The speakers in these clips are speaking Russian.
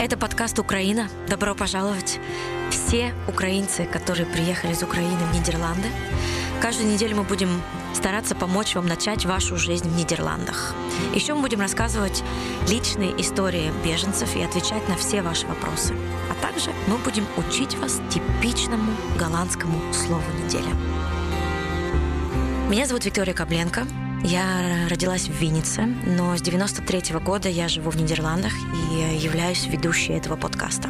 Это подкаст «Украина». Добро пожаловать. Все украинцы, которые приехали из Украины в Нидерланды, каждую неделю мы будем стараться помочь вам начать вашу жизнь в Нидерландах. Еще мы будем рассказывать личные истории беженцев и отвечать на все ваши вопросы. А также мы будем учить вас типичному голландскому слову недели. Меня зовут Виктория Кобленко. Я родилась в Виннице, но с 93 -го года я живу в Нидерландах и являюсь ведущей этого подкаста.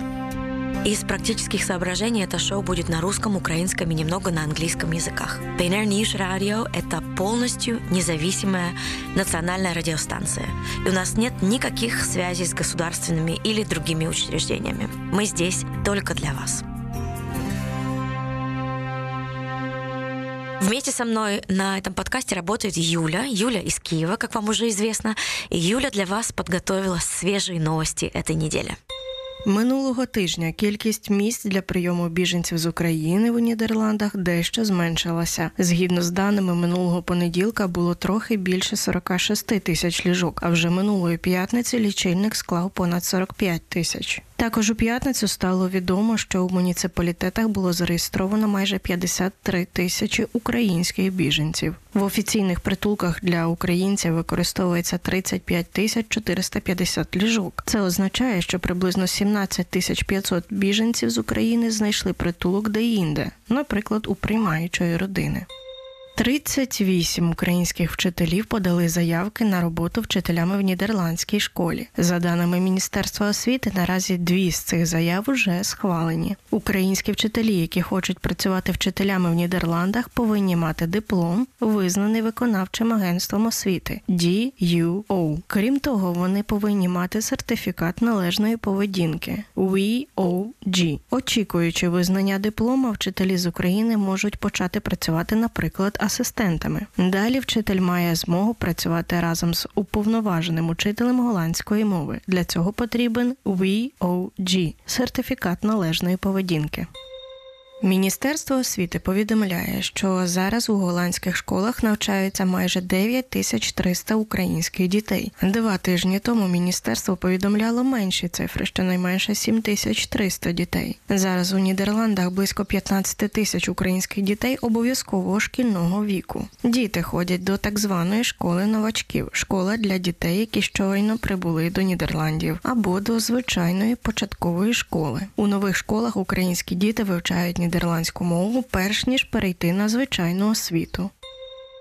Из практических соображений это шоу будет на русском, украинском и немного на английском языках. BNR News Radio – это полностью независимая национальная радиостанция. И у нас нет никаких связей с государственными или другими учреждениями. Мы здесь только для вас. Вместе со мной на этом подкасте работает Юля. Юля из Киева, как вам уже известно. И Юля для вас подготовила свежие новости этой недели. Минулого тижня кількість місць для прийому біженців з України в Нідерландах дещо зменшилася. Згідно з даними минулого понеділка, було трохи більше 46 тисяч ліжок. А вже минулої п'ятниці лічильник склав понад 45 тисяч. Також у п'ятницю стало відомо, що у муніципалітетах було зареєстровано майже 53 тисячі українських біженців. В офіційних притулках для українців використовується 35 тисяч 450 ліжок. Це означає, що приблизно 17 тисяч 500 біженців з України знайшли притулок де-інде, наприклад, у приймаючої родини. 38 українських вчителів подали заявки на роботу вчителями в нідерландській школі. За даними Міністерства освіти, наразі дві з цих заяв уже схвалені. Українські вчителі, які хочуть працювати вчителями в Нідерландах, повинні мати диплом, визнаний виконавчим агентством освіти DUO. Крім того, вони повинні мати сертифікат належної поведінки WOG. Очікуючи визнання диплома, вчителі з України можуть почати працювати, наприклад, асистентами. Далі вчитель має змогу працювати разом з уповноваженим учителем голландської мови. Для цього потрібен VOG – сертифікат належної поведінки. Міністерство освіти повідомляє, що зараз у голландських школах навчаються майже 9300 українських дітей. Два тижні тому міністерство повідомляло менші цифри, щонайменше 7300 дітей. Зараз у Нідерландах близько 15 тисяч українських дітей обов'язкового шкільного віку. Діти ходять до так званої школи новачків, школа для дітей, які щойно прибули до Нідерландів, або до звичайної початкової школи. У нових школах українські діти вивчають нідерландську мову, перш ніж перейти на звичайну освіту.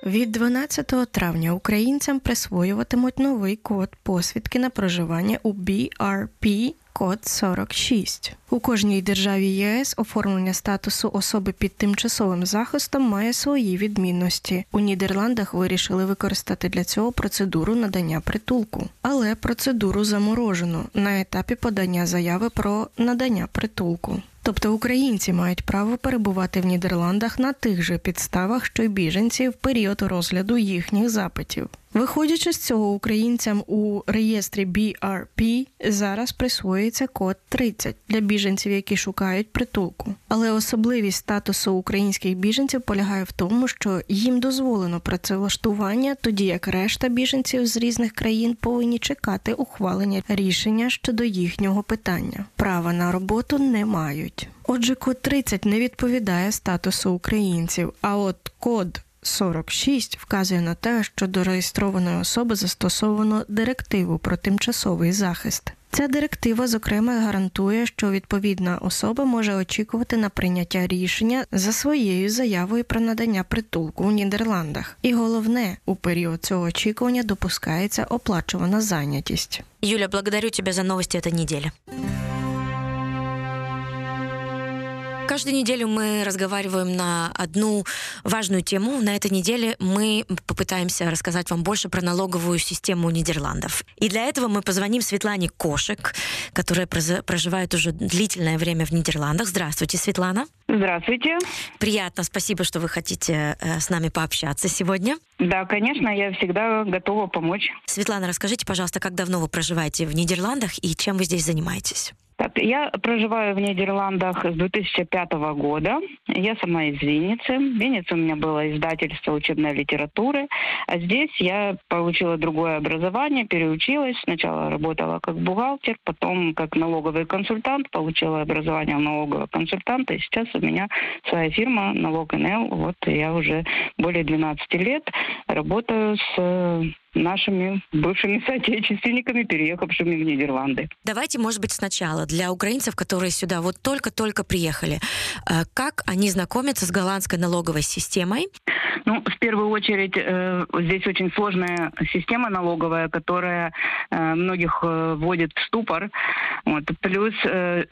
Від 12 травня українцям присвоюватимуть новий код посвідки на проживання у BRP код 46. У кожній державі ЄС оформлення статусу особи під тимчасовим захистом має свої відмінності. У Нідерландах вирішили використати для цього процедуру надання притулку, але процедуру заморожено на етапі подання заяви про надання притулку. Тобто українці мають право перебувати в Нідерландах на тих же підставах, що й біженці в період розгляду їхніх запитів. Виходячи з цього, українцям у реєстрі BRP зараз присвоюється код 30 для біженців, які шукають притулку. Але особливість статусу українських біженців полягає в тому, що їм дозволено працевлаштування, тоді як решта біженців з різних країн повинні чекати ухвалення рішення щодо їхнього питання. Права на роботу не мають. Отже, код 30 не відповідає статусу українців, а от код 46 вказує на те, що до реєстрованої особи застосовано директиву про тимчасовий захист. Ця директива, зокрема, гарантує, що відповідна особа може очікувати на прийняття рішення за своєю заявою про надання притулку у Нідерландах. І головне, у період цього очікування допускається оплачувана зайнятість. Юля, благодарю тебя за новости этой недели. Каждую неделю мы разговариваем на одну важную тему. На этой неделе мы попытаемся рассказать вам больше про налоговую систему Нидерландов. И для этого мы позвоним Светлане Кошек, которая проживает уже длительное время в Нидерландах. Здравствуйте, Светлана. Здравствуйте. Приятно, спасибо, что вы хотите э, с нами пообщаться сегодня. Да, конечно, я всегда готова помочь. Светлана, расскажите, пожалуйста, как давно вы проживаете в Нидерландах и чем вы здесь занимаетесь? Так, я проживаю в Нидерландах с 2005 года. Я сама из Винницы. В Виннице у меня было издательство учебной литературы. А здесь я получила другое образование, переучилась. Сначала работала как бухгалтер, потом как налоговый консультант. Получила образование налогового консультанта. И сейчас у меня своя фирма «Налог НЛ». Вот я уже более 12 лет работаю с нашими бывшими соотечественниками, переехавшими в Нидерланды. Давайте, может быть, сначала для украинцев, которые сюда вот только-только приехали, э, как они знакомятся с голландской налоговой системой? Ну, в первую очередь, э, здесь очень сложная система налоговая, которая э, многих вводит в ступор. Вот. Плюс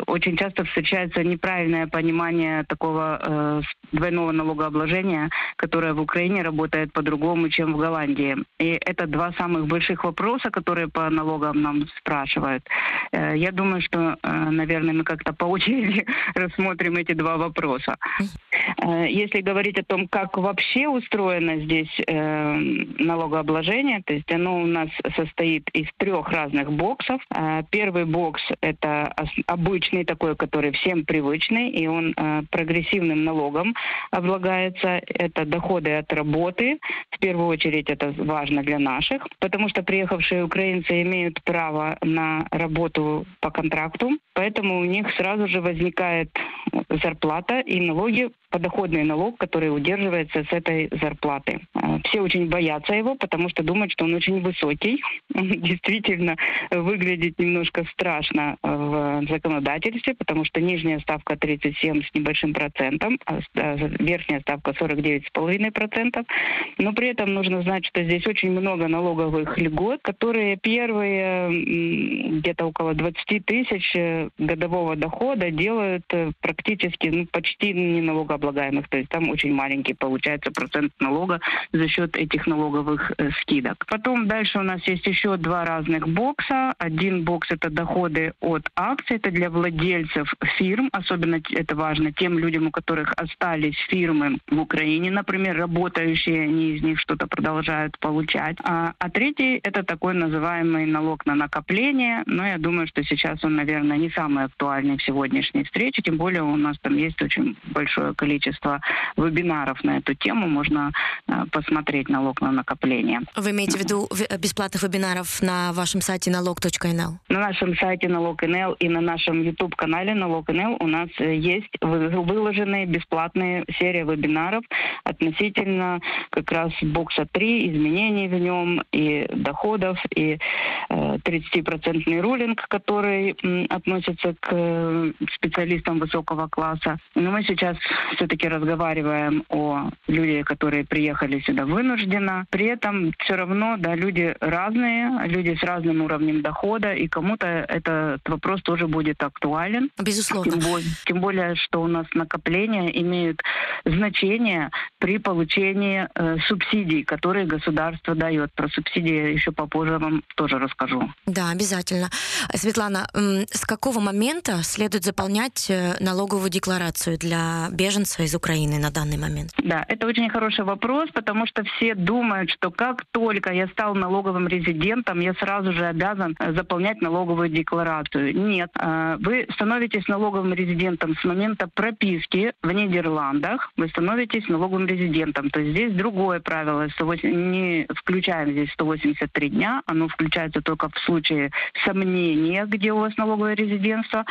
очень часто встречается неправильное понимание такого двойного налогообложения, которое в Украине работает по-другому, чем в Голландии. И это два самых больших вопроса, которые по налогам нам спрашивают. Э, я думаю, что, э, наверное, мы как-то по очереди рассмотрим эти два вопроса. Э, если говорить о том, как вообще устроено здесь налогообложение, то есть оно у нас состоит из трех разных боксов. Первый бокс – это обычный такой, который всем привычный, и он прогрессивным налогом облагается. Это доходы от работы. В первую очередь это важно для наших, потому что приехавшие украинцы имеют право на работу по контракту, поэтому у них сразу же возникает зарплата и налоги подоходный налог, который удерживается с этой зарплаты. А, все очень боятся его, потому что думают, что он очень высокий. Действительно выглядит немножко страшно в законодательстве, потому что нижняя ставка 37 с небольшим процентом, а, а верхняя ставка 49,5 процентов. Но при этом нужно знать, что здесь очень много налоговых льгот, которые первые где-то около 20 тысяч э, годового дохода делают э, практически ну, почти не налогооблагаемым налогооблагаемых, то есть там очень маленький получается процент налога за счет этих налоговых э, скидок. Потом дальше у нас есть еще два разных бокса. Один бокс это доходы от акций, это для владельцев фирм, особенно это важно тем людям, у которых остались фирмы в Украине, например, работающие, они из них что-то продолжают получать. А, а третий это такой называемый налог на накопление, но я думаю, что сейчас он, наверное, не самый актуальный в сегодняшней встрече, тем более у нас там есть очень большое количество количество вебинаров на эту тему. Можно э, посмотреть налог на накопление. Вы имеете в виду бесплатных вебинаров на вашем сайте налог.нл? На нашем сайте налог.нл и на нашем YouTube-канале налог.нл у нас э, есть выложенные бесплатные серии вебинаров относительно как раз бокса 3, изменений в нем и доходов, и 30% рулинг, который относится к э, специалистам высокого класса. Но мы сейчас все-таки разговариваем о людях, которые приехали сюда вынужденно. При этом все равно, да, люди разные, люди с разным уровнем дохода, и кому-то этот вопрос тоже будет актуален. Безусловно. Тем более, тем более что у нас накопления имеют значение при получении э, субсидий, которые государство дает. Про субсидии еще попозже вам тоже расскажу. Да, обязательно. Светлана, с какого момента следует заполнять э, налоговую декларацию для беженцев беженца из Украины на данный момент? Да, это очень хороший вопрос, потому что все думают, что как только я стал налоговым резидентом, я сразу же обязан э, заполнять налоговую декларацию. Нет, э, вы становитесь налоговым резидентом с момента прописки в Нидерландах, вы становитесь налоговым резидентом. То есть здесь другое правило, не включаем здесь 183 дня, оно включается только в случае сомнения, где у вас налоговое резидентство,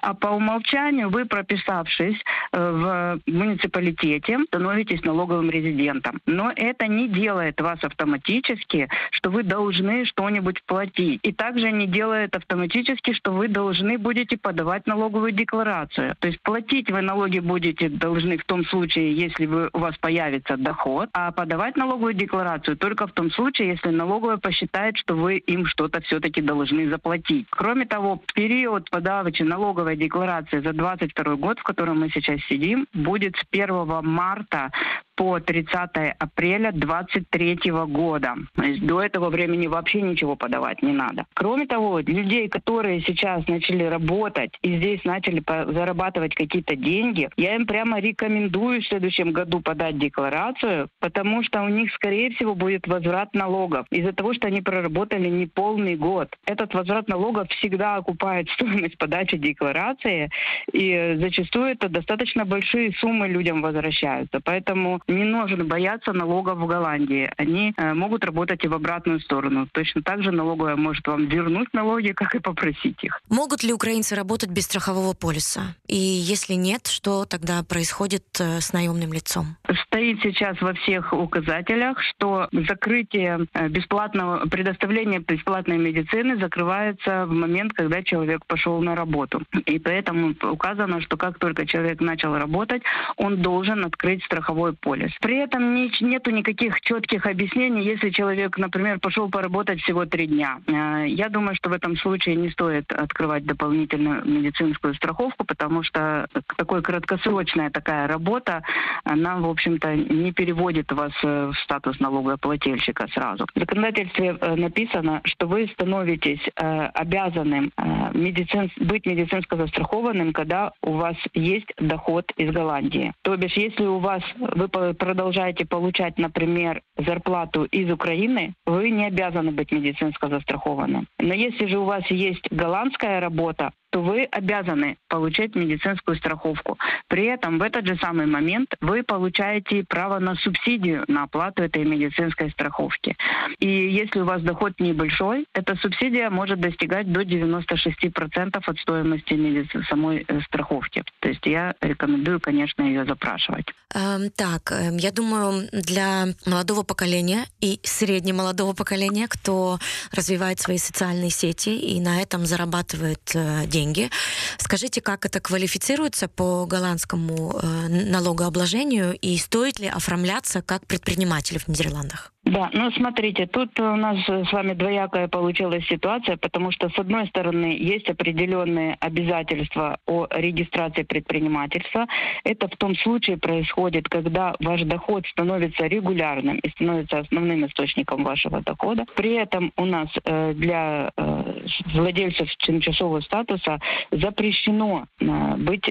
а по умолчанию вы, прописавшись э, в муниципалитете становитесь налоговым резидентом. Но это не делает вас автоматически, что вы должны что-нибудь платить. И также не делает автоматически, что вы должны будете подавать налоговую декларацию. То есть платить вы налоги будете должны в том случае, если вы, у вас появится доход, а подавать налоговую декларацию только в том случае, если налоговая посчитает, что вы им что-то все-таки должны заплатить. Кроме того, период подачи налоговой декларации за 2022 год, в котором мы сейчас сидим, будет с 1 марта по 30 апреля 2023 года. То есть до этого времени вообще ничего подавать не надо. Кроме того, людей, которые сейчас начали работать и здесь начали зарабатывать какие-то деньги, я им прямо рекомендую в следующем году подать декларацию, потому что у них, скорее всего, будет возврат налогов из-за того, что они проработали не полный год. Этот возврат налогов всегда окупает стоимость подачи декларации, и зачастую это достаточно большие суммы людям возвращаются. Поэтому не нужно бояться налогов в Голландии. Они э, могут работать и в обратную сторону. Точно так же налоговая может вам вернуть налоги, как и попросить их. Могут ли украинцы работать без страхового полиса? И если нет, что тогда происходит э, с наемным лицом? Стоит сейчас во всех указателях, что закрытие э, бесплатного предоставления бесплатной медицины закрывается в момент, когда человек пошел на работу. И поэтому указано, что как только человек начал работать, он должен открыть страховой полис. При этом не, нету никаких четких объяснений, если человек, например, пошел поработать всего три дня. Э, я думаю, что в этом случае не стоит открывать дополнительную медицинскую страховку, потому что такой краткосрочная такая работа, она, в общем-то, не переводит вас э, в статус налогоплательщика сразу. В законодательстве э, написано, что вы становитесь обязанным медицин, быть медицинско застрахованным, когда у вас есть доход из Голландии. То бишь, если у вас вы продолжаете получать, например, зарплату из Украины, вы не обязаны быть медицинско застрахованным. Но если же у вас есть голландская работа, то вы обязаны получать медицинскую страховку. При этом в этот же самый момент вы получаете право на субсидию на оплату этой медицинской страховки. И если у вас доход небольшой, эта субсидия может достигать до 96% от стоимости медици- самой э, страховки. То есть я рекомендую, конечно, ее запрашивать. Эм, так, эм, я думаю, для молодого поколения и среднемолодого поколения, кто развивает свои социальные сети и на этом зарабатывает э, деньги. Скажите, как это квалифицируется по голландскому э, налогообложению и стоит ли оформляться как предприниматель в Нидерландах? Да, ну смотрите, тут у нас с вами двоякая получилась ситуация, потому что с одной стороны есть определенные обязательства о регистрации предпринимательства. Это в том случае происходит, когда ваш доход становится регулярным и становится основным источником вашего дохода. При этом у нас э, для э, владельцев тимчасового статуса запрещено э, быть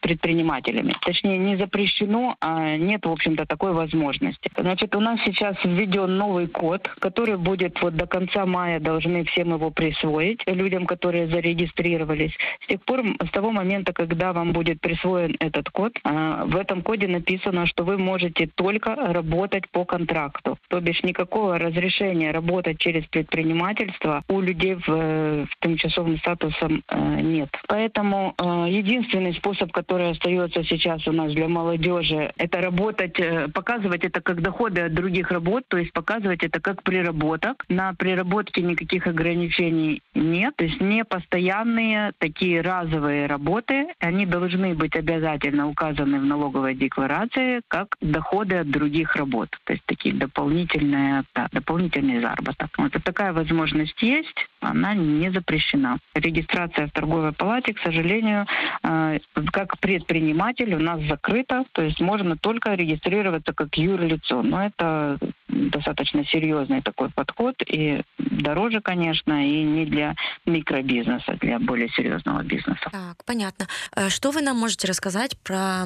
предпринимателями. Точнее, не запрещено, а нет, в общем-то, такой возможности. Значит, у нас сейчас введен введен новый код, который будет вот до конца мая должны всем его присвоить людям, которые зарегистрировались. С тех пор, с того момента, когда вам будет присвоен этот код, а, в этом коде написано, что вы можете только работать по контракту. То бишь никакого разрешения работать через предпринимательство у людей в, в тимчасовым статусом э, нет. Поэтому э, единственный способ, который остается сейчас у нас для молодежи, это работать, э, показывать это как доходы от других работ, то есть показывать это как приработок. На приработке никаких ограничений нет, то есть не постоянные такие разовые работы, они должны быть обязательно указаны в налоговой декларации как доходы от других работ, то есть такие дополнительные, да, дополнительный заработок. Вот такая возможность есть, она не запрещена. Регистрация в торговой палате, к сожалению, э, как предприниматель у нас закрыта, то есть можно только регистрироваться как юрлицо, но это достаточно серьезный такой подход и дороже, конечно, и не для микробизнеса, а для более серьезного бизнеса. Так, понятно. Э, что вы нам можете рассказать про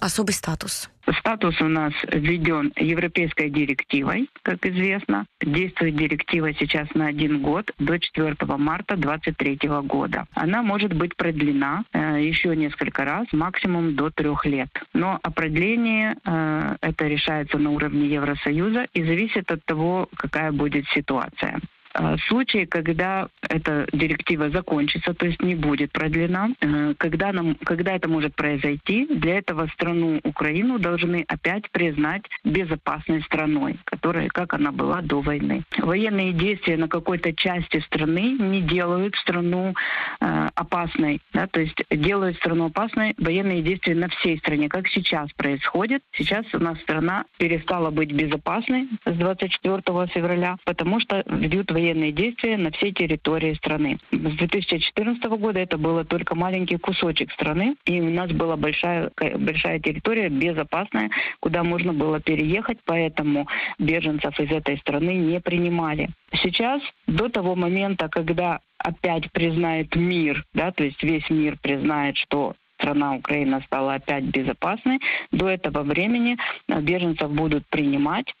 особый статус? Статус у нас введен европейской директивой, как известно. Действует директива сейчас на один год до 4 марта 2023 года. Она может быть продлена э, еще несколько раз, максимум до трех лет. Но о продлении э, это решается на уровне Евросоюза и зависит от того, какая будет ситуация. А, случаи, когда эта директива закончится, то есть не будет продлена, э, когда, нам, когда это может произойти, для этого страну Украину должны опять признать безопасной страной, которая, как она была до войны. Военные действия на какой-то части страны не делают страну э, опасной, да, то есть делают страну опасной военные действия на всей стране, как сейчас происходит. Сейчас у нас страна перестала быть безопасной с 24 февраля, потому что ведут военные действия на всей территории страны. С 2014 года это было только маленький кусочек страны, и у нас была большая, большая территория безопасная, куда можно было переехать, поэтому беженцев из этой страны не принимали. Сейчас, до того момента, когда опять признает мир, да, то есть весь мир признает, что страна Украина стала опять безопасной. До этого времени э, беженцев будут принимать,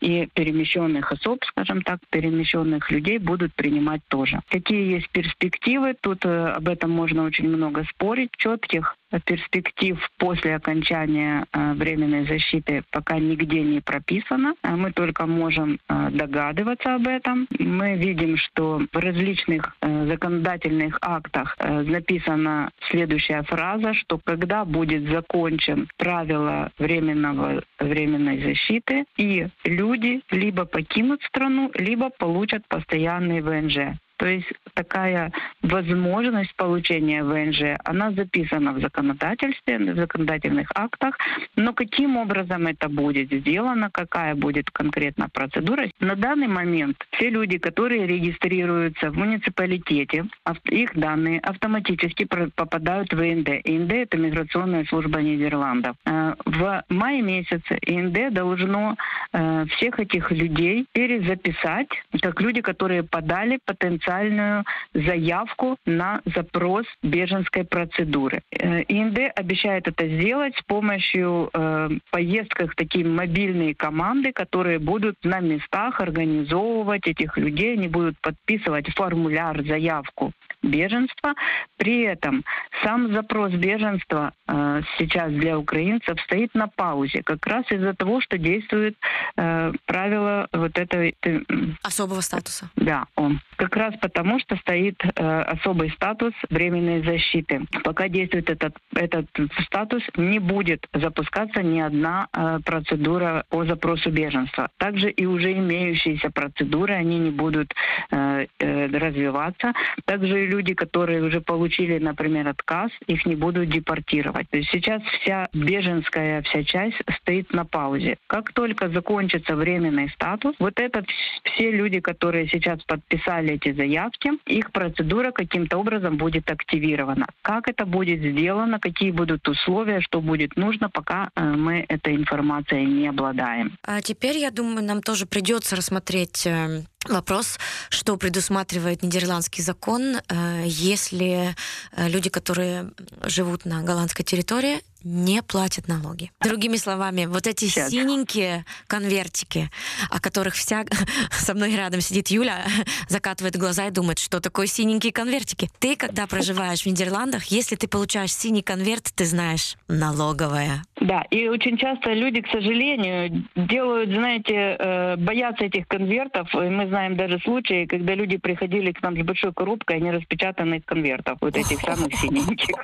и перемещенных особ, скажем так, перемещенных людей будут принимать тоже. Какие есть перспективы? Тут э, об этом можно очень много спорить. Четких перспектив после окончания э, временной защиты пока нигде не прописано. Э, мы только можем э, догадываться об этом. Мы видим, что в различных законодательных актах написана следующая фраза, что когда будет закончен правило временного, временной защиты, и люди либо покинут страну, либо получат постоянный ВНЖ. То есть такая возможность получения ВНЖ, она записана в законодательстве, в законодательных актах, но каким образом это будет сделано, какая будет конкретно процедура. На данный момент все люди, которые регистрируются в муниципалитете, их данные автоматически попадают в ИНД. ИНД – это миграционная служба Нидерландов. Э, в мае месяце ИНД должно э, всех этих людей перезаписать, как люди, которые подали потенциально официальную заявку на запрос беженской процедуры. Э, ИНД обещает это сделать с помощью э, поездках такие мобильные команды, которые будут на местах организовывать этих людей, они будут подписывать формуляр, заявку беженства. При этом сам запрос беженства э, сейчас для украинцев стоит на паузе, как раз из-за того, что действует э, правило вот этой... Э, Особого статуса. Да, он. Как раз потому, что стоит э, особый статус временной защиты. Пока действует этот, этот статус, не будет запускаться ни одна э, процедура по запросу беженства. Также и уже имеющиеся процедуры, они не будут э, э, развиваться. Также люди, которые уже получили, например, отказ, их не будут депортировать. То есть сейчас вся беженская вся часть стоит на паузе. Как только закончится временный статус, вот это все люди, которые сейчас подписали эти заявки, их процедура каким-то образом будет активирована. Как это будет сделано, какие будут условия, что будет нужно, пока э, мы этой информацией не обладаем. А теперь, я думаю, нам тоже придется рассмотреть э, вопрос, что предусматривает нидерландский закон, э, если люди, которые живут на голландской территории, не платят налоги. Другими словами, вот эти Сейчас. синенькие конвертики, о которых вся со мной рядом сидит Юля, закатывает глаза и думает, что такое синенькие конвертики. Ты, когда проживаешь в Нидерландах, если ты получаешь синий конверт, ты знаешь, налоговая. Да, и очень часто люди, к сожалению, делают, знаете, э, боятся этих конвертов. И мы знаем даже случаи, когда люди приходили к нам с большой коробкой, из конвертов, вот этих самых синеньких.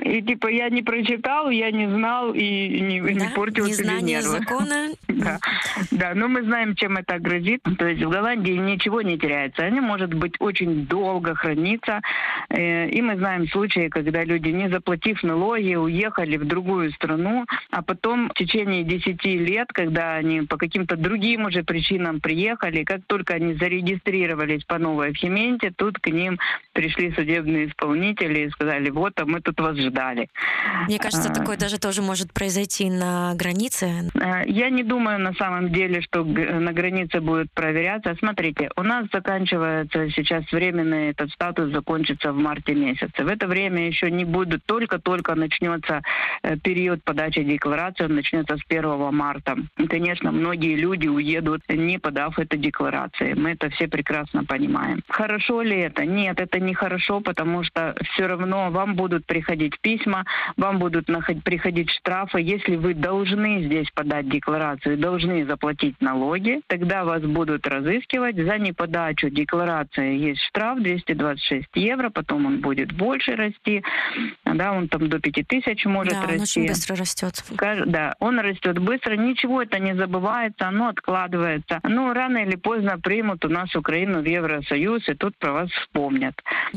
И типа я не прочитал, я не знал и не, да? не портил себе нервы. закона. да. да, но мы знаем, чем это грозит. То есть в Голландии ничего не теряется. Они, может быть, очень долго храниться. Э, и мы знаем случаи, когда люди, не заплатив налоги, уехали в другую страну, а потом в течение 10 лет, когда они по каким-то другим уже причинам приехали, как только они зарегистрировались по новой в Хименте, тут к ним пришли судебные исполнители и сказали, вот, а мы тут вас ждали. Мне кажется, а, такое даже тоже может произойти на границе. А, я не думаю на самом деле, что на границе будет проверяться. Смотрите, у нас заканчивается сейчас временный этот статус закончится в марте месяце. В это время еще не будет, только-только начнется э, период подачи декларации, он начнется с 1 марта. И, конечно, многие люди уедут, не подав эту декларации. Мы это все прекрасно понимаем. Хорошо ли это? Нет, это не хорошо, потому что все равно вам будут приходить письма, вам будут приходить штрафы. Если вы должны здесь подать декларацию, должны заплатить налоги, тогда вас будут разыскивать. За неподачу декларации есть штраф 226 евро, потом он будет больше расти. Да, он там до 5000 может да, расти. он очень быстро растет. Да, он растет быстро. Ничего это не забывается, оно откладывается. Ну, рано или поздно примут у нас Украину в Евросоюз, и тут про вас вспомнят.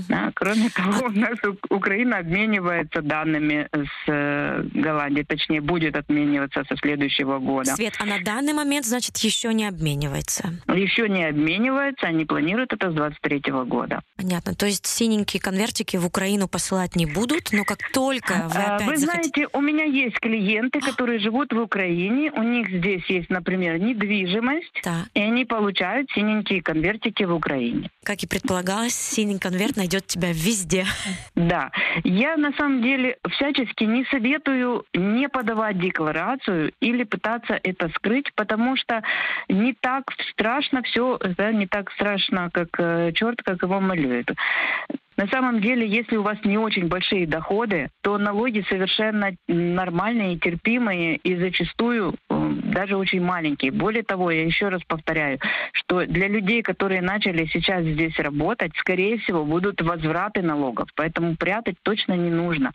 Да, кроме того, у нас Украина обменивается данными налогами с э, Голландией, точнее, будет отмениваться со следующего года. Свет, а на данный момент, значит, еще не обменивается? Еще не обменивается, они планируют это с 23 года. Понятно. То есть синенькие конвертики в Украину посылать не будут, но как только вы А, опять Вы захотите... знаете, у меня есть клиенты, которые живут в Украине, у них здесь есть, например, недвижимость, Да, и они получают синенькие конвертики в Украине. как и предполагалось, синий конверт найдет тебя везде. Да, я на самом деле всячески не советую не подавать декларацию или пытаться это скрыть, потому что не так страшно все, да, не так страшно, как э, черт, как его малюет. На самом деле, если у вас не очень большие доходы, то налоги совершенно нормальные терпимые, и зачастую э, даже очень маленькие. Более того, я еще раз повторяю, что для людей, которые начали сейчас здесь работать, скорее всего, будут возвраты налогов, поэтому прятать точно не нужно.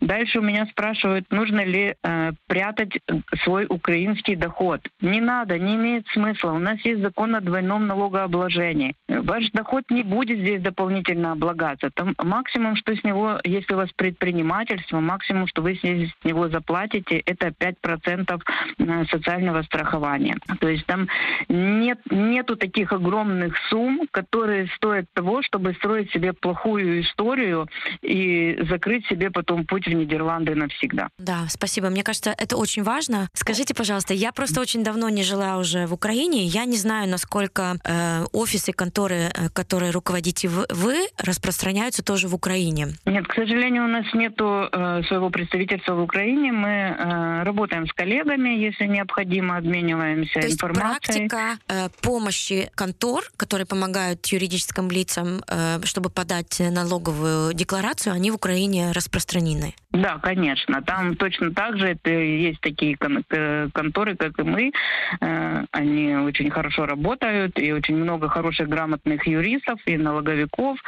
Дальше у меня спрашивают, нужно ли э, прятать свой украинский доход. Не надо, не имеет смысла. У нас есть закон о двойном налогообложении. Ваш доход не будет здесь дополнительно облагаться. Там максимум, что с него, если у вас предпринимательство, максимум, что вы с него заплатите, это 5% э, социального страхования. То есть там нет, нету таких огромных сумм, которые стоят того, чтобы строить себе плохую историю и закрыть себе потом путь в Нидерланды навсегда. Да, спасибо. Мне кажется, это очень важно. Скажите, пожалуйста, я просто очень давно не жила уже в Украине. Я не знаю, насколько э, офисы, конторы, э, которые руководите в- вы, распространяются тоже в Украине. Нет, к сожалению, у нас нету э, своего представительства в Украине. Мы э, работаем с коллегами, если необходимо, обмениваемся То есть информацией. практика э, помощи контор, которые помогают юридическим лицам, э, чтобы подать налоговую декларацию, они в Украине распространены. Да, конечно. Там точно так же это есть такие кон- к- конторы, как и мы. Э, Они очень хорошо работают, и очень много хороших, грамотных юристов и налоговиков,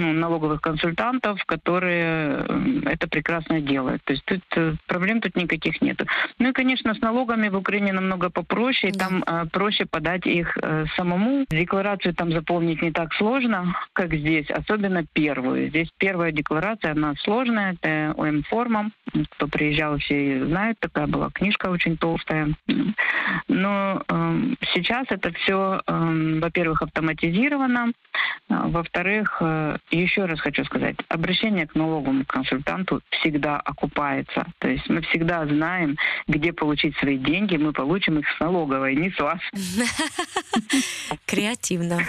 налоговых консультантов, которые э, это прекрасно делают. То есть тут э, проблем тут никаких нет. Ну и, конечно, с налогами в Украине намного попроще, и там э, проще подать их э, самому. Декларацию там заполнить не так сложно, как здесь, особенно первую. Здесь первая декларация, она сложная, это ОМ-форма. Кто приезжал, все знают, такая была книжка очень толстая. Но эм, сейчас это все, во-первых, автоматизировано, а, во-вторых, э, еще раз хочу сказать, обращение к налоговому консультанту всегда окупается. То есть мы всегда знаем, где получить свои деньги, мы получим их с налоговой, не с вас. Креативно.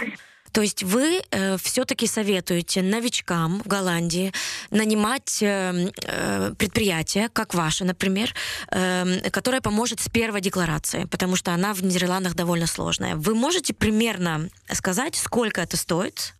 То есть вы все-таки советуете новичкам в Голландии нанимать э, э, предприятие, как ваше, например, э, которое поможет с первой декларацией, потому что она в Нидерландах довольно сложная. Вы можете примерно сказать, сколько это стоит?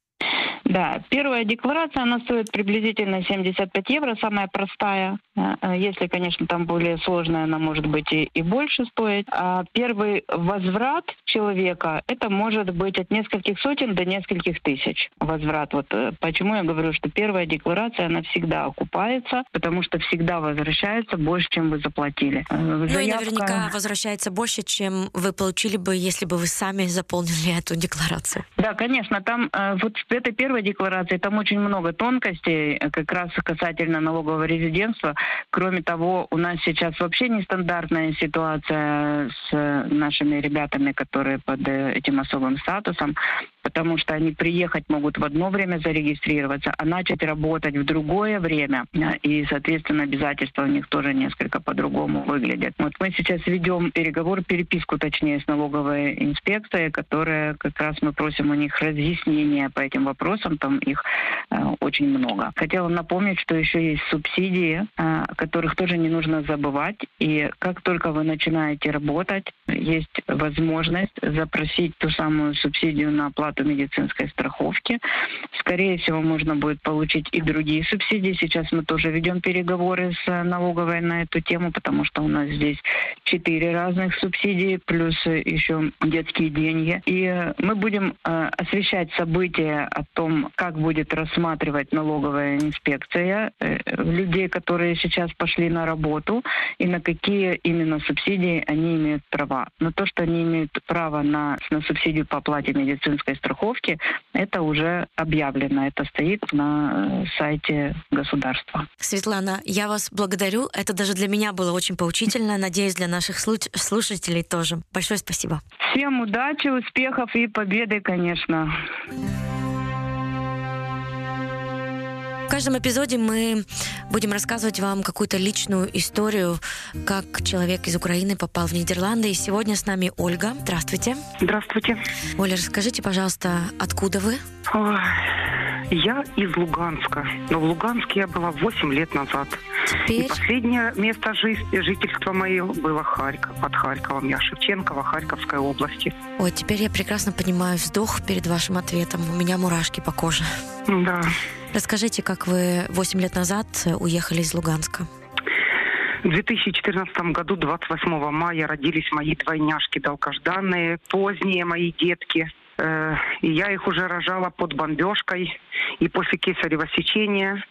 Да, первая декларация, она стоит приблизительно 75 евро, самая простая. Э, э, Если, конечно, там более сложная, она может быть и, и больше стоить. А первый возврат человека, это может быть от нескольких сотен до нескольких тысяч возврат. Вот э, почему я говорю, что первая декларация, она всегда окупается, потому что всегда возвращается больше, чем вы заплатили. Э, Ну и заявка- наверняка возвращается больше, чем вы получили бы, если бы вы сами заполнили эту декларацию. Да, конечно, там вот в этой первой декларации там очень много тонкостей, э, как раз касательно налогового резидентства. Кроме того, у нас сейчас вообще нестандартная ситуация с э, нашими ребятами, которые под э, этим особым статусом, потому что они приехать могут в одно время зарегистрироваться, а начать работать в другое время, э, и, соответственно, обязательства у них тоже несколько по-другому выглядят. Вот мы сейчас ведем переговор, переписку, точнее, с налоговой инспекцией, которая как раз мы просим у них разъяснения по этим вопросам, там их э, очень много. Хотела напомнить, что еще есть субсидии, э, которых тоже не нужно забывать, и как только вы начинаете работать, есть возможность запросить ту самую субсидию на оплату медицинской страховки. Скорее всего, можно будет получить и другие субсидии. Сейчас мы тоже ведем переговоры с э, налоговой на эту тему, потому что у нас здесь четыре разных субсидии, плюс э, еще детские деньги. И э, мы будем освещать события о том, как будет рассматривать налоговая инспекция людей, которые сейчас пошли на работу, и на какие именно субсидии они имеют права. Но то, что они имеют право на, на субсидию по оплате медицинской страховки, это уже объявлено, это стоит на сайте государства. Светлана, я вас благодарю. Это даже для меня было очень поучительно. Надеюсь, для наших слушателей тоже. Большое спасибо. Всем удачи, успехов и победы, конечно. В каждом эпизоде мы будем рассказывать вам какую-то личную историю, как человек из Украины попал в Нидерланды. И сегодня с нами Ольга. Здравствуйте. Здравствуйте. Оля, расскажите, пожалуйста, откуда вы? Ой, я из Луганска. Но в Луганске я была 8 лет назад. Теперь... И последнее место жительства мое было Харьков, под Харьковом. Я Шевченкова, Харьковской области. Ой, теперь я прекрасно понимаю вздох перед вашим ответом. У меня мурашки по коже. Да. Расскажите, как вы 8 лет назад уехали из Луганска? В 2014 году, 28 мая, родились мои двойняшки долгожданные, поздние мои детки. Э, и я их уже рожала под бомбежкой. И после кесарево сечения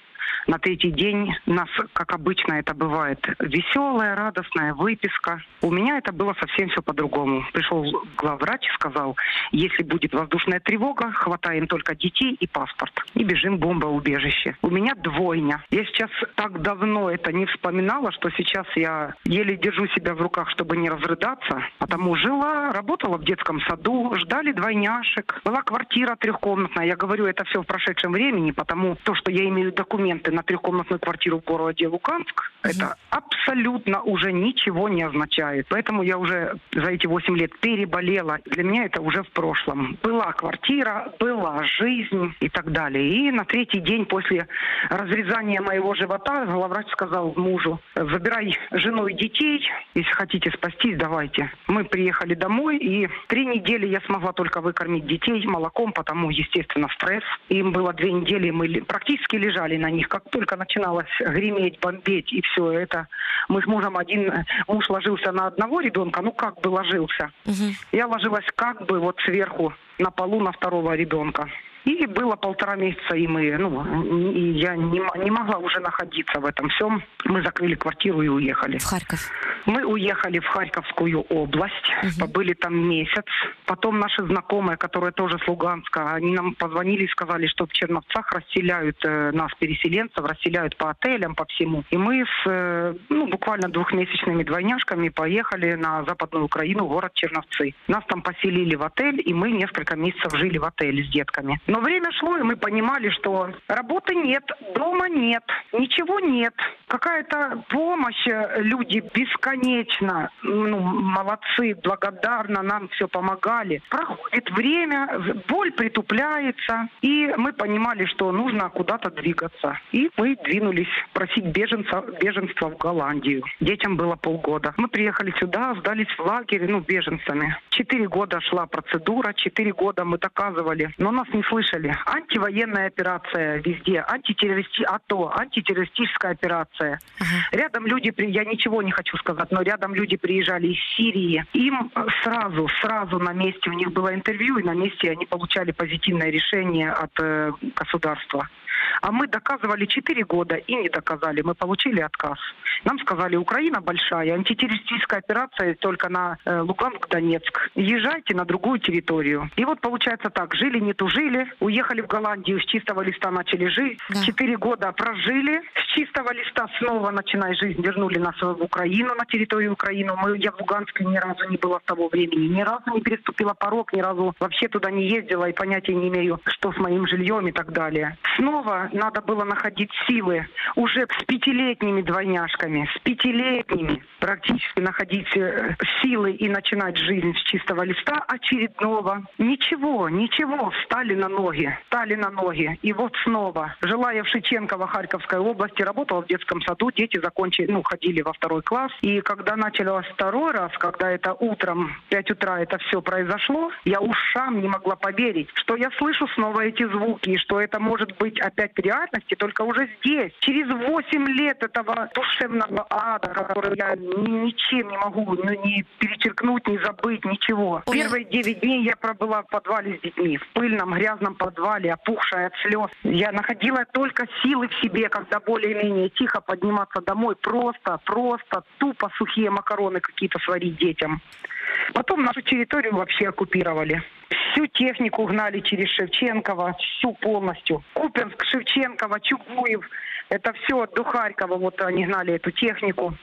на третий день нас, как обычно это бывает, веселая, радостная выписка. У меня это было совсем все по-другому. Пришел главврач и сказал, если будет воздушная тревога, хватаем только детей и паспорт. И бежим в бомбоубежище. У меня двойня. Я сейчас так давно это не вспоминала, что сейчас я еле держу себя в руках, чтобы не разрыдаться. Потому жила, работала в детском саду, ждали двойняшек. Была квартира трехкомнатная. Я говорю, это все в прошедшем времени, потому то, что я имею документы на трехкомнатную квартиру в городе Луканск, угу. это абсолютно уже ничего не означает. Поэтому я уже за эти 8 лет переболела. Для меня это уже в прошлом. Была квартира, была жизнь и так далее. И на третий день после разрезания моего живота главврач сказал мужу, забирай жену и детей, если хотите спастись, давайте. Мы приехали домой, и три недели я смогла только выкормить детей молоком, потому, естественно, стресс. Им было две недели, мы практически лежали на них, как как только начиналось греметь, бомбить и все это, мы с мужем один, муж ложился на одного ребенка, ну как бы ложился. Угу. Я ложилась как бы вот сверху на полу на второго ребенка. И было полтора месяца, и мы, ну, и я не, не могла уже находиться в этом всем. Мы закрыли квартиру и уехали. В Харьков? Мы уехали в Харьковскую область, угу. побыли там месяц. Потом наши знакомые, которые тоже с Луганска, они нам позвонили и сказали, что в Черновцах расселяют э, нас, переселенцев, расселяют по отелям, по всему. И мы с, э, ну, буквально двухмесячными двойняшками поехали на Западную Украину, город Черновцы. Нас там поселили в отель, и мы несколько месяцев жили в отеле с детками. Но время шло, и мы понимали, что работы нет, дома нет, ничего нет. Какая-то помощь, э, люди бесконечно, ну, молодцы, благодарно нам все помогали. Проходит время, боль притупляется, и мы понимали, что нужно куда-то двигаться. И мы двинулись просить беженца, беженства в Голландию. Детям было полгода. Мы приехали сюда, сдались в лагерь, ну, беженцами. Четыре года шла процедура, четыре года мы доказывали, но нас не слышали слышали. Антивоенная операция везде, антитеррористи... АТО, антитеррористическая операция. Uh-huh. Рядом люди, я ничего не хочу сказать, но рядом люди приезжали из Сирии. Им сразу, сразу на месте, у них было интервью, и на месте они получали позитивное решение от э, государства. А мы доказывали 4 года и не доказали. Мы получили отказ. Нам сказали, Украина большая, антитеррористическая операция только на э, Луганск-Донецк. Езжайте на другую территорию. И вот получается так, жили, не тужили, уехали в Голландию, с чистого листа начали жить. Четыре да. года прожили, с чистого листа снова начиная жизнь, вернули нас в Украину, на территорию Украины. Мы, я в Луганске ни разу не была с того времени, ни разу не переступила порог, ни разу вообще туда не ездила и понятия не имею, что с моим жильем и так далее. Снова надо было находить силы уже с пятилетними двойняшками, с пятилетними практически находить э, силы и начинать жизнь с чистого листа очередного. Ничего, ничего, встали на ноги, встали на ноги. И вот снова, жила я в Шиченково, Харьковской области, работала в детском саду, дети закончили, ну, ходили во второй класс. И когда началось второй раз, когда это утром, 5 утра это все произошло, я ушам не могла поверить, что я слышу снова эти звуки, и что это может быть опять реальности, только уже здесь. Через 8 лет этого душевного ада, который я ничем не могу ну, ни перечеркнуть, ни забыть, ничего. Ой. Первые 9 дней я пробыла в подвале с детьми, в пыльном, грязном подвале, опухшая от слез. Я находила только силы в себе, когда более-менее тихо подниматься домой, просто, просто, тупо сухие макароны какие-то сварить детям. Потом нашу территорию вообще оккупировали. Всю технику гнали через Шевченкова, всю полностью. Купинск, Шевченкова, Чугуев. Это все до Харькова. Вот они гнали эту технику.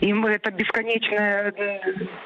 И мы это бесконечные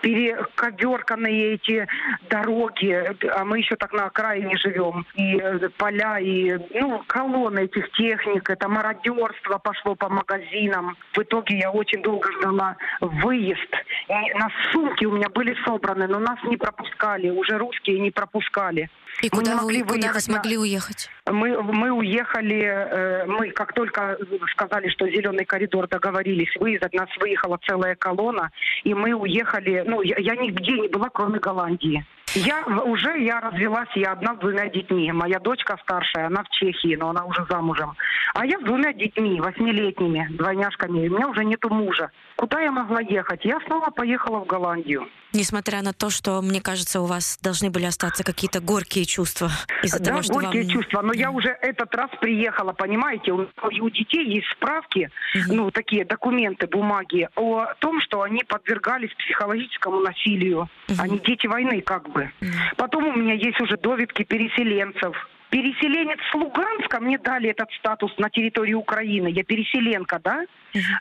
перековерканные эти дороги, а мы еще так на окраине живем. И э, поля, и ну, колонны этих техник, это мародерство пошло по магазинам. В итоге я очень долго ждала выезд. И на сумки у меня были собраны, но нас не пропускали, уже русские не пропускали. И мы куда, вы, куда вы смогли на... уехать? Мы, мы уехали, э, мы как только сказали, что зеленый коридор договорились выехать, нас выехала целая колонна, и мы уехали, ну, я, я нигде не была, кроме Голландии. Я уже я развелась, я одна с двумя детьми. Моя дочка старшая, она в Чехии, но она уже замужем. А я с двумя детьми, восьмилетними, двойняшками. У меня уже нету мужа. Куда я могла ехать? Я снова поехала в Голландию. Несмотря на то, что, мне кажется, у вас должны были остаться какие-то горькие чувства из-за да, того, что горькие вам... чувства. Но я уже этот раз приехала, понимаете, у, у детей есть справки, угу. ну, такие документы, бумаги о том, что они подвергались психологическому насилию. Угу. Они дети войны, как бы. Угу. Потом у меня есть уже довидки переселенцев переселенец с Луганска, мне дали этот статус на территории Украины, я переселенка, да?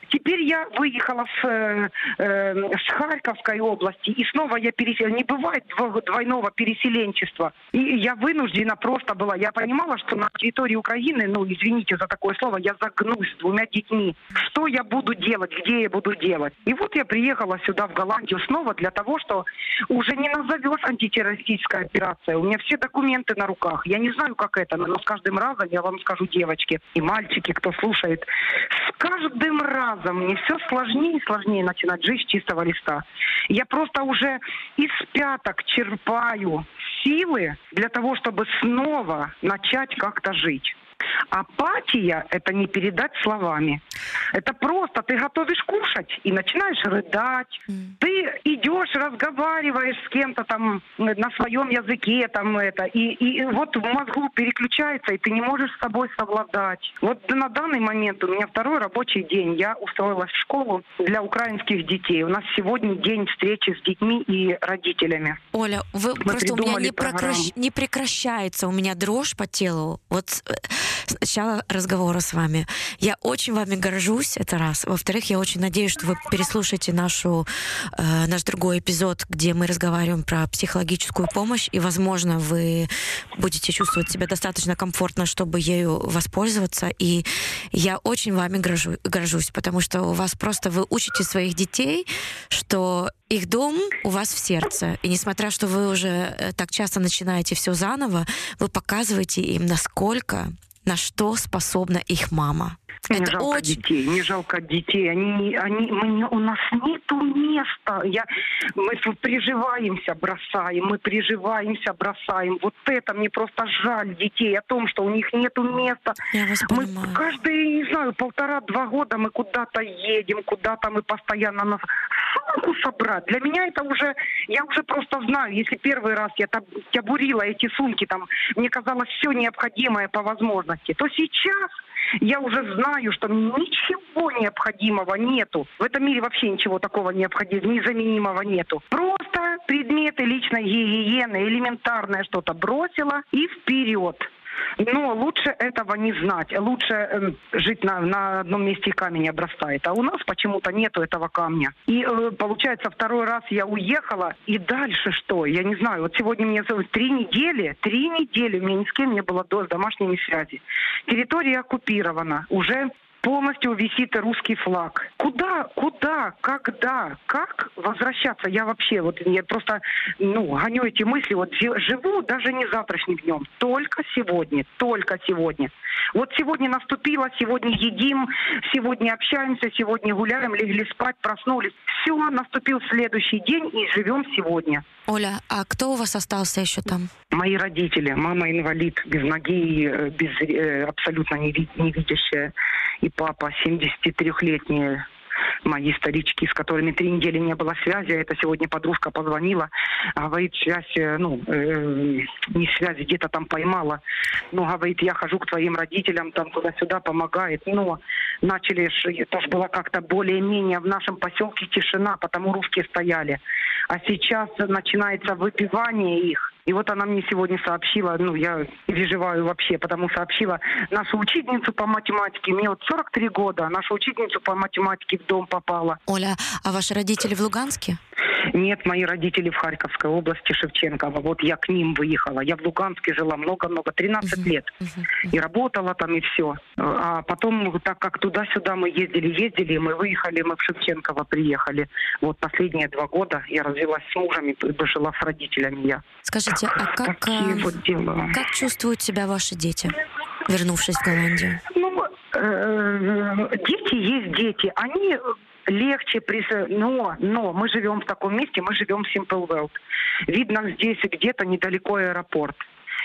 Теперь я выехала с, э, э, с Харьковской области, и снова я пересел. Не бывает двойного переселенчества. И я вынуждена просто была. Я понимала, что на территории Украины, ну, извините за такое слово, я загнусь с двумя детьми. Что я буду делать, где я буду делать? И вот я приехала сюда, в Голландию, снова для того, что уже не назовешь антитеррористическая операция. У меня все документы на руках. Я не знаю, как это, но с каждым разом, я вам скажу, девочки и мальчики, кто слушает, с каждым разом мне все сложнее и сложнее начинать жить с чистого листа. Я просто уже из пяток черпаю силы для того, чтобы снова начать как-то жить. Апатия – это не передать словами. Это просто ты готовишь кушать и начинаешь рыдать. Mm. Ты идешь, разговариваешь с кем-то там на своем языке, там это, и, и вот в мозгу переключается, и ты не можешь с собой совладать. Вот на данный момент у меня второй рабочий день. Я устроилась в школу для украинских детей. У нас сегодня день встречи с детьми и родителями. Оля, вы Мы просто у меня не, прокращ... не прекращается у меня дрожь по телу. Вот э, с начала разговора с вами. Я очень вами горжусь, это раз. Во-вторых, я очень надеюсь, что вы переслушаете нашу, э, наш другой эпизод, где мы разговариваем про психологическую помощь, и, возможно, вы будете чувствовать себя достаточно комфортно, чтобы ею воспользоваться. И я очень вами горжу, горжусь, потому что у вас просто вы учите своих детей, что их дом у вас в сердце. И несмотря, что вы уже э, так часто начинаете все заново, вы показываете им, насколько на что способна их мама. Мне это жалко очень... детей, не жалко детей. Они, они, мы, у нас нету места. Я, мы приживаемся, бросаем, мы приживаемся, бросаем. Вот это мне просто жаль детей о том, что у них нету места. Я вас мы понимаю. каждые, не знаю, полтора-два года мы куда-то едем, куда-то мы постоянно нас сумку собрать. Для меня это уже, я уже просто знаю, если первый раз я там табурила эти сумки, там, мне казалось все необходимое по возможности, то сейчас я уже знаю, что ничего необходимого нету. В этом мире вообще ничего такого необходимого, незаменимого нету. Просто предметы личной гигиены, элементарное что-то бросила и вперед. Но лучше этого не знать. Лучше э, жить на, на одном месте камень обрастает. А у нас почему-то нету этого камня. И э, получается, второй раз я уехала, и дальше что? Я не знаю. Вот сегодня мне три недели, три недели меня ни с кем не было до домашней связи. Территория оккупирована. Уже полностью висит русский флаг. Куда, куда, когда, как возвращаться? Я вообще вот я просто ну гоню эти мысли. Вот живу даже не завтрашним днем, только сегодня, только сегодня. Вот сегодня наступило, сегодня едим, сегодня общаемся, сегодня гуляем, легли спать, проснулись. Все, наступил следующий день и живем сегодня. Оля, а кто у вас остался еще там? Мои родители. Мама инвалид, без ноги, э, без, э, абсолютно не, не видящая. И папа 73-летний мои старички, с которыми три недели не было связи. Это сегодня подружка позвонила, говорит, связь, э, ну, э, не связь, где-то там поймала. Ну, говорит, я хожу к твоим родителям, там туда-сюда помогает. Но начали, тоже было как-то более-менее в нашем поселке тишина, потому русские стояли. А сейчас начинается выпивание их. И вот она мне сегодня сообщила, ну, я переживаю вообще, потому сообщила нашу учительницу по математике, мне вот 43 года, наша учительница по математике в дом попала. Оля, а ваши родители в Луганске? Нет, мои родители в Харьковской области, Шевченкова. Вот я к ним выехала. Я в Луганске жила много-много, 13 uh-huh, лет. Uh-huh, И работала там, и все. А потом, так как туда-сюда мы ездили, ездили, мы выехали, мы в Шевченково приехали. Вот последние два года я развелась с мужем и жила с родителями я. Скажите, а как, Такие вот дела. как чувствуют себя ваши дети, вернувшись в Голландию? Ну, э, дети есть дети. Они легче, но, но мы живем в таком месте, мы живем в Simple World. Видно здесь где-то недалеко аэропорт.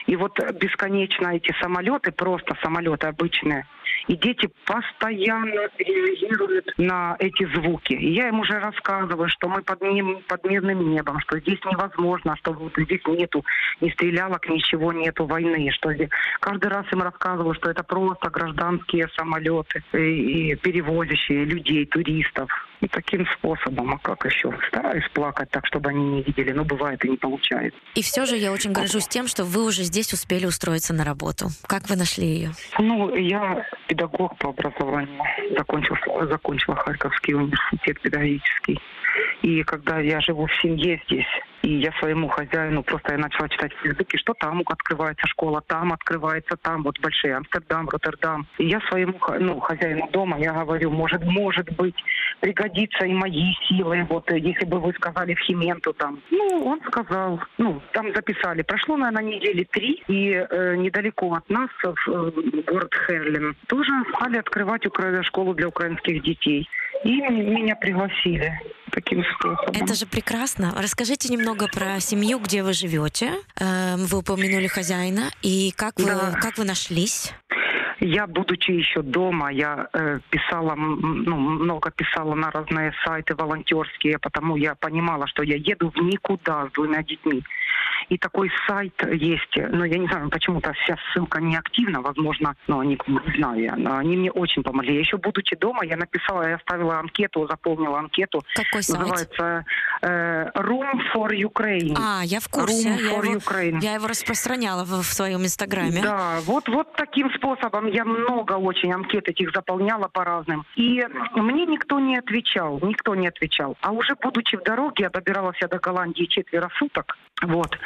И вот бесконечно эти самолеты, просто самолеты обычные, и дети постоянно реагируют на эти звуки. И я им уже рассказываю, что мы под, ним, под мирным небом, что здесь невозможно, что вот здесь нету ни стрелялок, ничего нету войны. Что здесь... Каждый раз им рассказываю, что это просто гражданские самолеты и, и перевозящие людей, туристов. И таким способом, а как еще? Стараюсь плакать так, чтобы они не видели, но бывает и не получается. И все же я очень горжусь тем, что вы уже здесь успели устроиться на работу. Как вы нашли ее? Ну, я педагог по образованию, закончил, закончила Харьковский университет педагогический. И когда я живу в семье здесь, и я своему хозяину просто я начала читать в что там открывается школа, там открывается, там вот большие Амстердам, Роттердам. И я своему ну, хозяину дома, я говорю, может, может быть, пригодится и мои силы, вот если бы вы сказали в Хименту там. Ну, он сказал, ну, там записали. Прошло, наверное, недели три, и э, недалеко от нас, в э, город Херлин, тоже стали открывать укра... школу для украинских детей. И меня пригласили таким способом. Это же прекрасно. Расскажите немного про семью, где вы живете. Эм, вы упомянули хозяина. И как вы, да. как вы нашлись? Я, будучи еще дома, я э, писала, ну, много писала на разные сайты волонтерские, потому я понимала, что я еду в никуда с двумя детьми. И такой сайт есть, но я не знаю, почему-то вся ссылка не активна, возможно, но они, не знаю, они мне очень помогли. Еще будучи дома, я написала, я оставила анкету, заполнила анкету. Какой сайт? Называется э, Room for Ukraine. А, я в курсе. Room я for его, Ukraine. Я его распространяла в, в своем инстаграме. Да, вот, вот таким способом я много очень анкет этих заполняла по разным. И мне никто не отвечал, никто не отвечал. А уже будучи в дороге, я добиралась до Голландии четверо суток. Вот.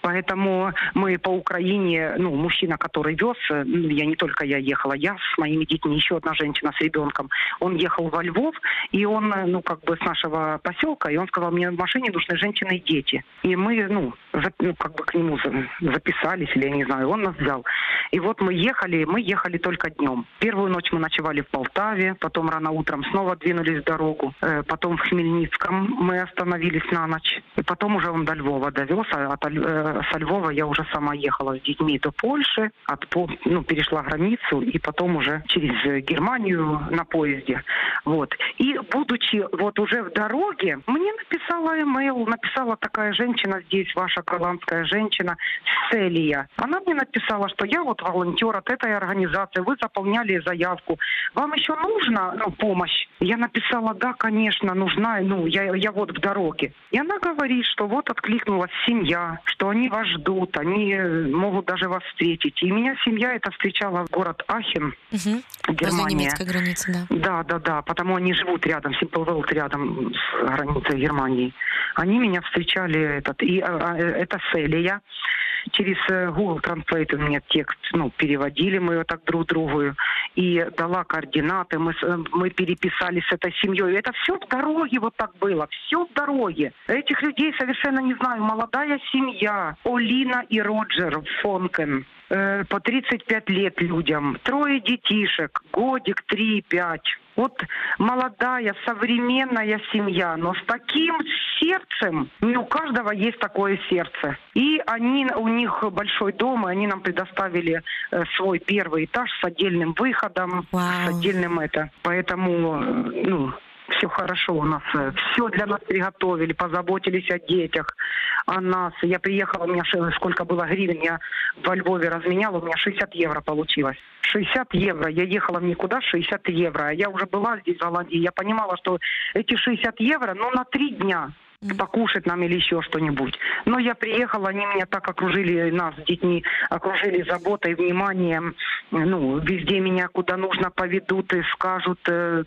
Поэтому мы по Украине, ну, мужчина, который вез, я не только я ехала, я с моими детьми, еще одна женщина с ребенком, он ехал во Львов, и он, ну, как бы с нашего поселка, и он сказал, мне в машине нужны женщины и дети. И мы, ну, за, ну как бы к нему записались, или я не знаю, он нас взял. И вот мы ехали, мы ехали только днем. Первую ночь мы ночевали в Полтаве, потом рано утром снова двинулись в дорогу, э, потом в Хмельницком мы остановились на ночь, и потом уже он до Львова довез, а от, э, со Львова я уже сама ехала с детьми до Польши, от, ну, перешла границу, и потом уже через Германию на поезде. Вот. И будучи вот уже в дороге, мне написала email, написала такая женщина здесь, ваша голландская женщина, Селия. Она мне написала, что я вот волонтер от этой организации, вы заполняли заявку. Вам еще нужна ну, помощь? Я написала, да, конечно, нужна, ну, я, я вот в дороге. И она говорит, что вот откликнулась семья, что они вас ждут, они э, могут даже вас встретить. И меня семья это встречала в город Ахен, угу. Германия. Немецкой границы, да. Да, да, да, потому они живут рядом, World рядом с границей Германии. Они меня встречали, этот, и а, это Селия, через э, Google Translate мне текст ну, переводили мы его так друг другу и дала координаты. Мы, мы переписали с этой семьей. Это все в дороге вот так было. Все в дороге. Этих людей совершенно не знаю. Молодая семья. Олина и Роджер Фонкен. Э, по 35 лет людям. Трое детишек. Годик, три, пять. Вот молодая, современная семья, но с таким сердцем, не у каждого есть такое сердце. И они, у них большой дом, и они нам предоставили э, свой первый этаж с отдельным выходом, Вау. с отдельным это. Поэтому, э, ну, все хорошо у нас. Все для нас приготовили, позаботились о детях, о нас. Я приехала, у меня сколько было гривен, я во Львове разменяла, у меня 60 евро получилось. 60 евро. Я ехала в никуда 60 евро. Я уже была здесь, в Голландии. Я понимала, что эти 60 евро, ну, на три дня покушать нам или еще что-нибудь. Но я приехала, они меня так окружили, нас с детьми, окружили заботой, вниманием. Ну, везде меня куда нужно поведут и скажут, э,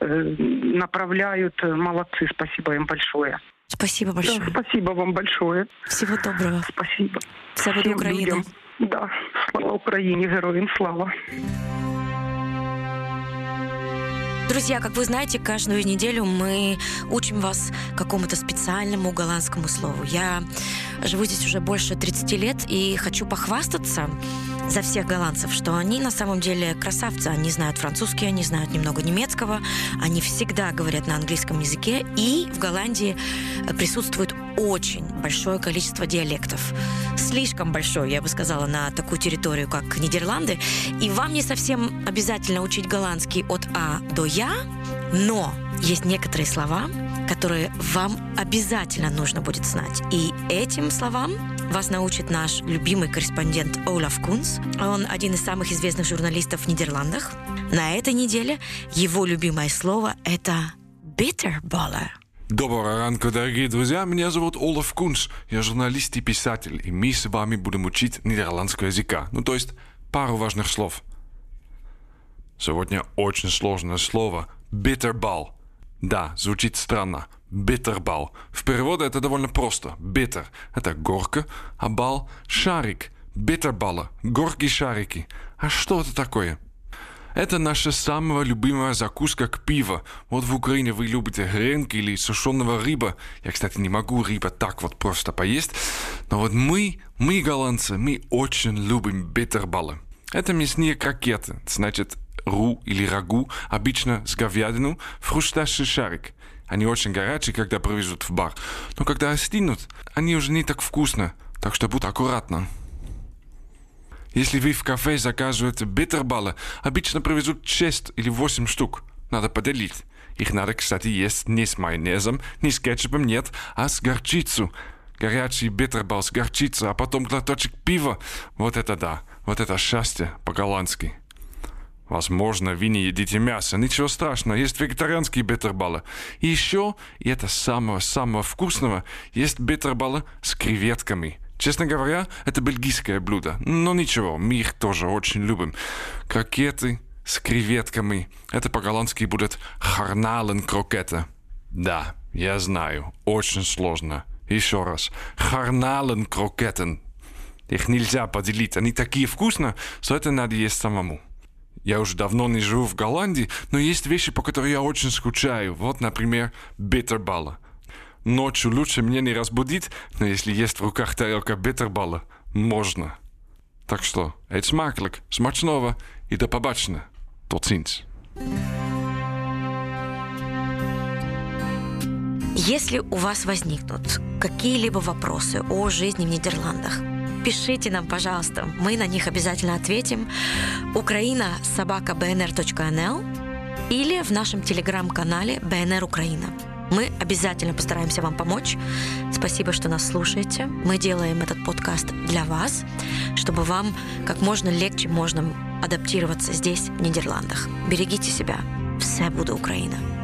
э, направляют. Молодцы, спасибо им большое. Спасибо большое. Да, спасибо вам большое. Всего доброго. Спасибо. Все буде Україна. Людям. Да, слава Украине, героям слава. Друзья, как вы знаете, каждую неделю мы учим вас какому-то специальному голландскому слову. Я живу здесь уже больше 30 лет и хочу похвастаться за всех голландцев, что они на самом деле красавцы. Они знают французский, они знают немного немецкого, они всегда говорят на английском языке, и в Голландии присутствует очень большое количество диалектов. Слишком большое, я бы сказала, на такую территорию, как Нидерланды. И вам не совсем обязательно учить голландский от А до Я, но есть некоторые слова, которые вам обязательно нужно будет знать. И этим словам вас научит наш любимый корреспондент Олаф Кунс. Он один из самых известных журналистов в Нидерландах. На этой неделе его любимое слово – это «bitterballen». Доброго ранку, дорогие друзья. Меня зовут Олаф Кунс. Я журналист и писатель, и мы с вами будем учить нидерландского языка. Ну, то есть пару важных слов. Сегодня очень сложное слово «bitterball». Да, звучит странно. Bitterball. В переводе это довольно просто. Bitter – это горка, а бал – шарик. Bitterballen – горькие шарики. А что это такое? Это наша самая любимая закуска к пиву. Вот в Украине вы любите гренки или сушеного рыба. Я, кстати, не могу рыба так вот просто поесть. Но вот мы, мы голландцы, мы очень любим битербалы. Это мясные крокеты, значит ру или рагу, обычно с говядину, в хрустящий шарик. Они очень горячие, когда привезут в бар. Но когда остынут, они уже не так вкусно. Так что будь аккуратно. Если вы в кафе заказываете битербалы, обычно привезут 6 или 8 штук. Надо поделить. Их надо, кстати, есть не с майонезом, не с кетчупом, нет, а с горчицей. Горячий битербал с горчицей, а потом глоточек пива. Вот это да, вот это счастье по-голландски. Возможно, вы не едите мясо, ничего страшного, есть вегетарианские битербалы. И еще, и это самого-самого вкусного, есть битербалы с креветками – Честно говоря, это бельгийское блюдо. Но ничего, мы их тоже очень любим. Крокеты с креветками. Это по-голландски будет харнален крокета. Да, я знаю, очень сложно. Еще раз. Харнален крокетен. Их нельзя поделить. Они такие вкусные, что это надо есть самому. Я уже давно не живу в Голландии, но есть вещи, по которым я очень скучаю. Вот, например, битербалла. Ночью лучше меня не разбудить, но если есть в руках тарелка битербала, можно. Так что, eet smakelijk, смачного и до побачення. Tot ziens. Если у вас возникнут какие-либо вопросы о жизни в Нидерландах, пишите нам, пожалуйста. Мы на них обязательно ответим. Украина собака или в нашем телеграм-канале BNR Украина. Мы обязательно постараемся вам помочь. Спасибо, что нас слушаете. Мы делаем этот подкаст для вас, чтобы вам как можно легче можно адаптироваться здесь, в Нидерландах. Берегите себя. Все буде Украина.